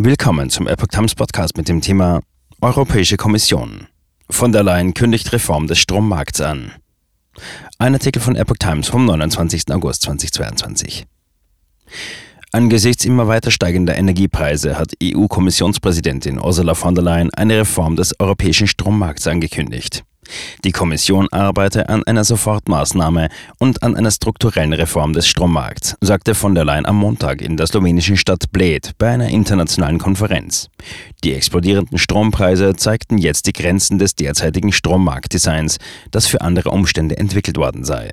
Willkommen zum Epoch Times Podcast mit dem Thema Europäische Kommission. Von der Leyen kündigt Reform des Strommarkts an. Ein Artikel von Epoch Times vom 29. August 2022. Angesichts immer weiter steigender Energiepreise hat EU-Kommissionspräsidentin Ursula von der Leyen eine Reform des europäischen Strommarkts angekündigt. Die Kommission arbeite an einer Sofortmaßnahme und an einer strukturellen Reform des Strommarkts, sagte von der Leyen am Montag in der slowenischen Stadt Bled bei einer internationalen Konferenz. Die explodierenden Strompreise zeigten jetzt die Grenzen des derzeitigen Strommarktdesigns, das für andere Umstände entwickelt worden sei.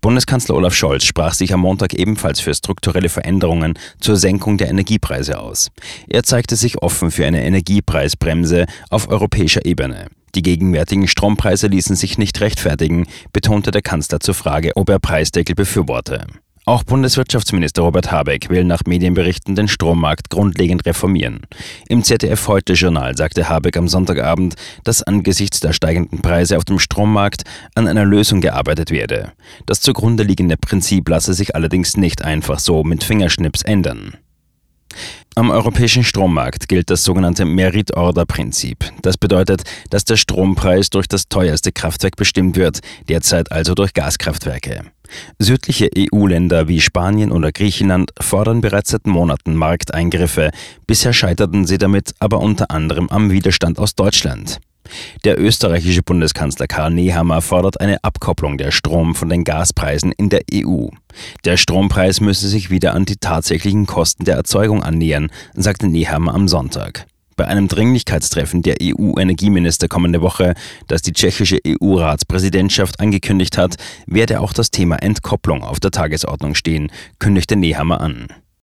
Bundeskanzler Olaf Scholz sprach sich am Montag ebenfalls für strukturelle Veränderungen zur Senkung der Energiepreise aus. Er zeigte sich offen für eine Energiepreisbremse auf europäischer Ebene. Die gegenwärtigen Strompreise ließen sich nicht rechtfertigen, betonte der Kanzler zur Frage, ob er Preisdeckel befürworte. Auch Bundeswirtschaftsminister Robert Habeck will nach Medienberichten den Strommarkt grundlegend reformieren. Im ZDF Heute Journal sagte Habeck am Sonntagabend, dass angesichts der steigenden Preise auf dem Strommarkt an einer Lösung gearbeitet werde. Das zugrunde liegende Prinzip lasse sich allerdings nicht einfach so mit Fingerschnips ändern. Am europäischen Strommarkt gilt das sogenannte Merit-Order-Prinzip. Das bedeutet, dass der Strompreis durch das teuerste Kraftwerk bestimmt wird, derzeit also durch Gaskraftwerke. Südliche EU-Länder wie Spanien oder Griechenland fordern bereits seit Monaten Markteingriffe. Bisher scheiterten sie damit aber unter anderem am Widerstand aus Deutschland. Der österreichische Bundeskanzler Karl Nehammer fordert eine Abkopplung der Strom von den Gaspreisen in der EU. Der Strompreis müsse sich wieder an die tatsächlichen Kosten der Erzeugung annähern, sagte Nehammer am Sonntag. Bei einem Dringlichkeitstreffen der EU-Energieminister kommende Woche, das die tschechische EU-Ratspräsidentschaft angekündigt hat, werde auch das Thema Entkopplung auf der Tagesordnung stehen, kündigte Nehammer an.